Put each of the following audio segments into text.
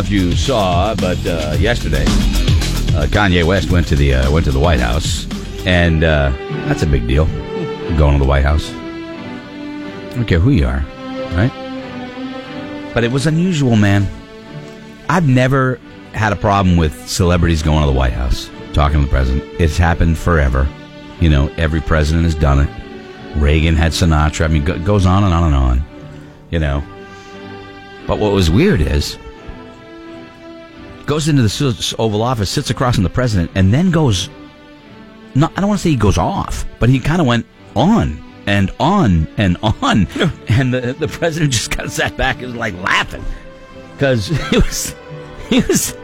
if you saw, but uh, yesterday, uh, Kanye West went to the uh, went to the White House, and uh, that's a big deal. Going to the White House. I don't care who you are, right? But it was unusual, man. I've never had a problem with celebrities going to the White House talking to the president. It's happened forever. You know, every president has done it. Reagan had Sinatra. I mean, it goes on and on and on. You know. But what was weird is goes into the Oval Office, sits across from the president, and then goes. Not, I don't want to say he goes off, but he kind of went on and on and on, and the the president just kind of sat back and was like laughing because he was he was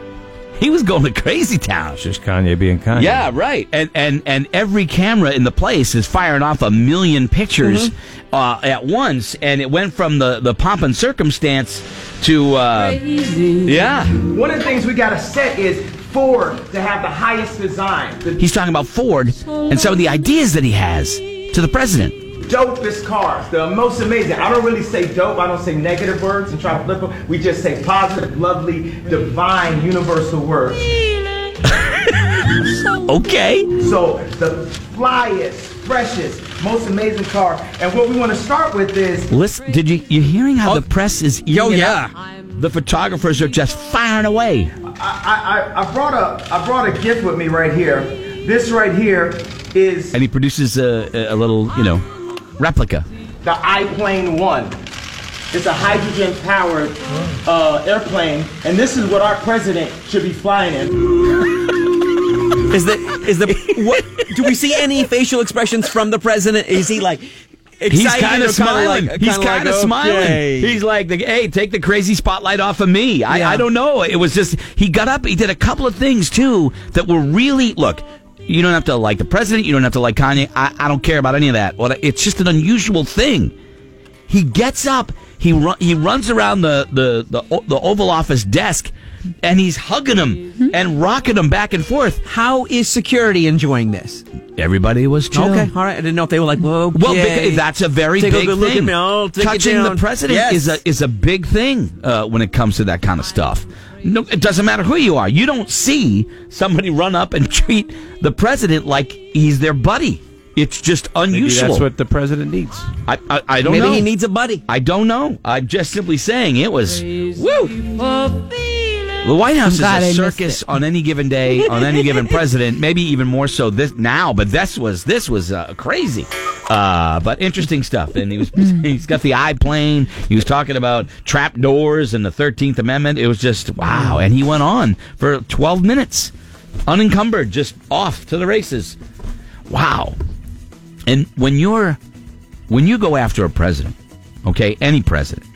he was going to crazy town. It's just Kanye being Kanye. Yeah, right. And and and every camera in the place is firing off a million pictures mm-hmm. uh, at once, and it went from the the pomp and circumstance to uh, yeah. One of the things we got to set is Ford to have the highest design. The He's talking about Ford and some of the ideas that he has to the president dopest cars, the most amazing. I don't really say dope. I don't say negative words and try to flip them. We just say positive, lovely, divine, universal words. okay. So the flyest, freshest, most amazing car. And what we want to start with is. Listen, did you you hearing how oh, the press is? Yo, oh, yeah. The photographers are just firing away. I, I, I brought a I brought a gift with me right here. This right here is. And he produces a, a little, you know, replica. The iPlane 1. It's a hydrogen powered uh, airplane, and this is what our president should be flying in. Is the is the what? Do we see any facial expressions from the president? Is he like? He's kind of smiling. Like, He's kind of like, smiling. Okay. He's like, "Hey, take the crazy spotlight off of me." I, yeah. I don't know. It was just he got up. He did a couple of things too that were really look. You don't have to like the president. You don't have to like Kanye. I, I don't care about any of that. Well, it's just an unusual thing. He gets up. He run, he runs around the, the, the, the Oval Office desk and he's hugging him mm-hmm. and rocking him back and forth. How is security enjoying this? Everybody was chill. Okay, all right. I didn't know if they were like, well, well, that's a very take big a thing. Touching the president yes. is a is a big thing uh, when it comes to that kind of stuff. No, it doesn't matter who you are. You don't see somebody run up and treat the president like he's their buddy. It's just unusual. Maybe that's what the president needs. I, I, I don't know. Maybe know. he needs a buddy. I don't know. I'm just simply saying it was. Woo! The White House is a circus on any given day, on any given president. Maybe even more so this now, but this was this was uh, crazy. Uh, but interesting stuff. And he was he's got the iPlane. He was talking about trap doors and the Thirteenth Amendment. It was just wow. And he went on for twelve minutes, unencumbered, just off to the races. Wow. And when you're when you go after a president, okay, any president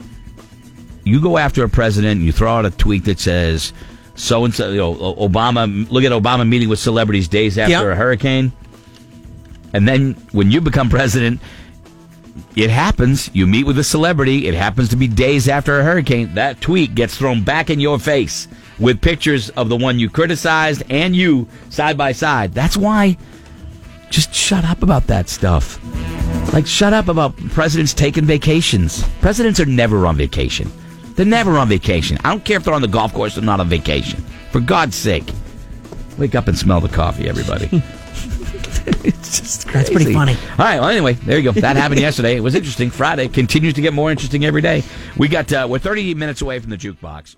you go after a president and you throw out a tweet that says so and so, you know, Obama, look at Obama meeting with celebrities days after yep. a hurricane. And then when you become president, it happens. You meet with a celebrity. It happens to be days after a hurricane. That tweet gets thrown back in your face with pictures of the one you criticized and you side by side. That's why just shut up about that stuff. Like, shut up about presidents taking vacations. Presidents are never on vacation. They're never on vacation. I don't care if they're on the golf course or not on vacation. For God's sake, wake up and smell the coffee, everybody. it's just crazy. That's pretty funny. All right. Well, anyway, there you go. That happened yesterday. It was interesting. Friday continues to get more interesting every day. We got uh, we're 30 minutes away from the jukebox.